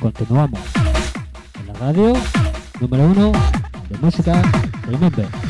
Continuamos en la radio número uno de música. With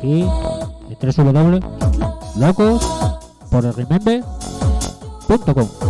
aquí en www.locosporelremember.com.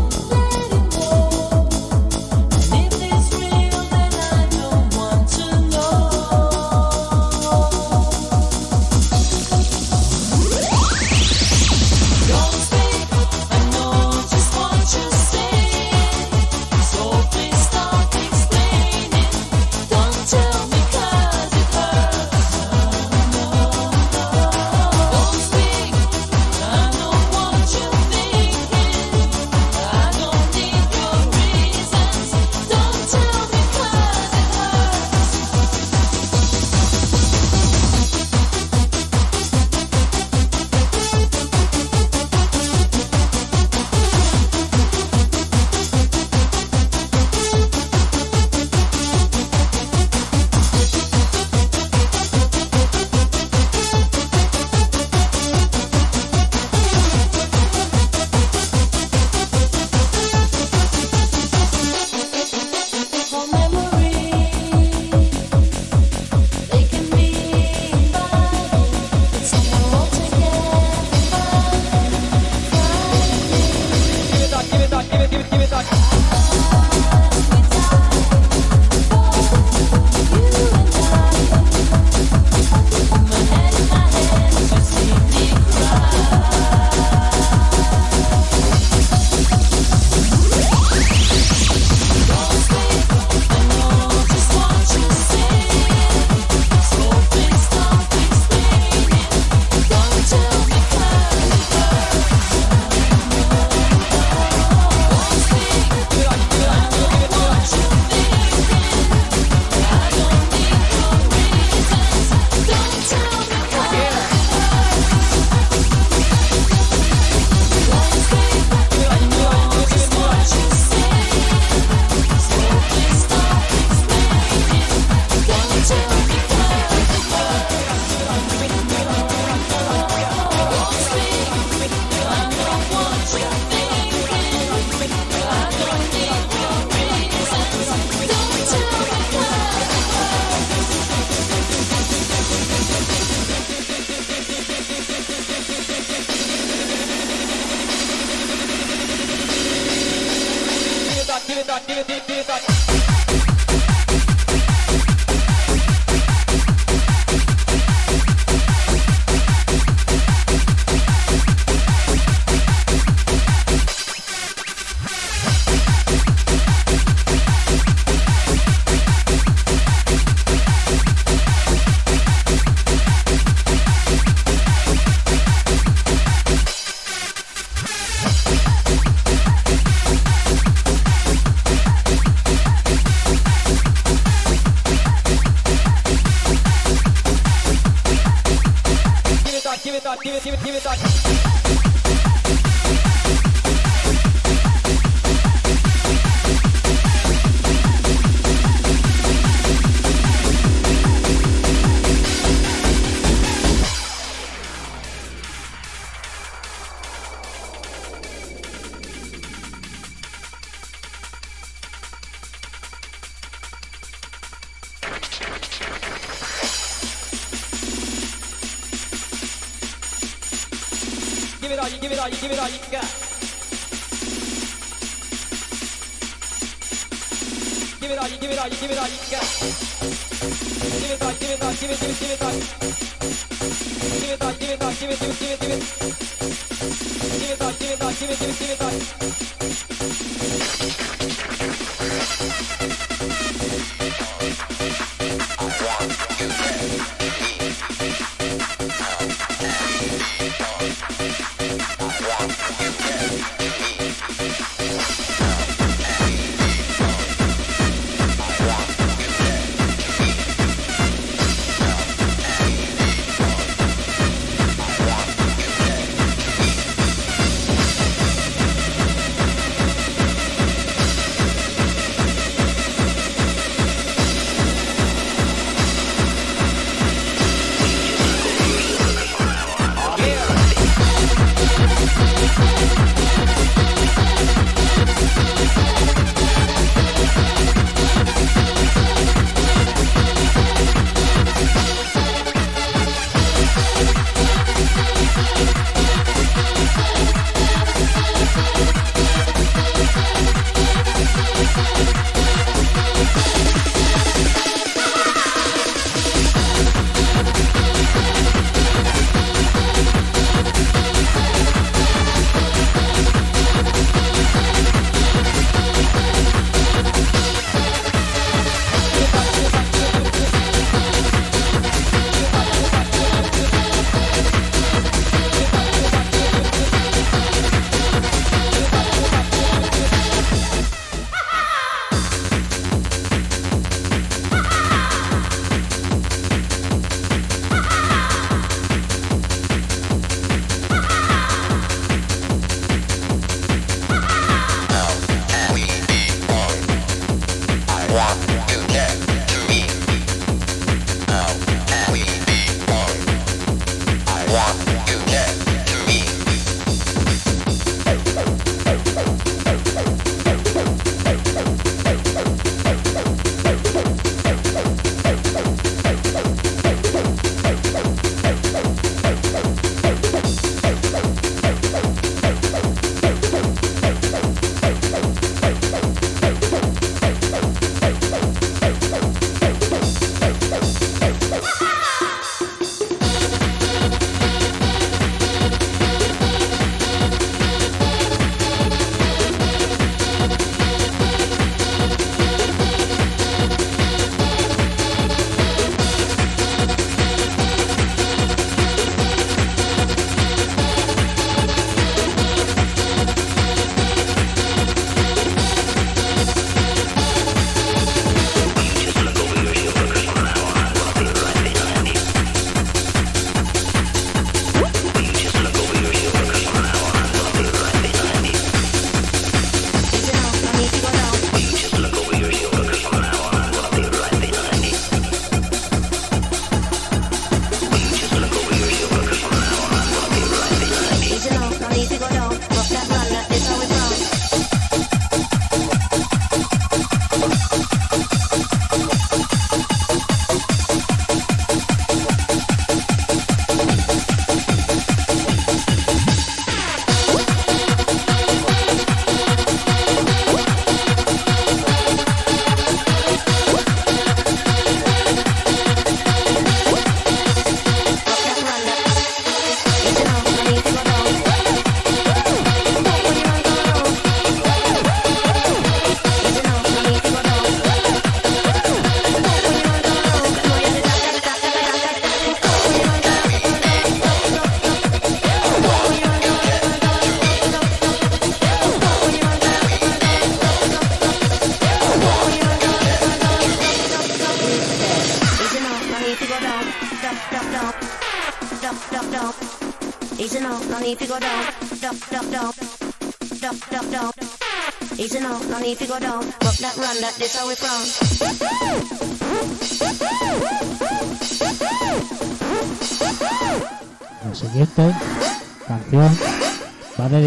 Give it all, you give it all, you give it all, you got Give it all, give it all, give it, give it, give it all. Give it all, give it all, give it, give it, give it, give it. Give it all, give it all, give it, give it, give it all.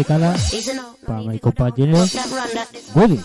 Para mi compañero Woody.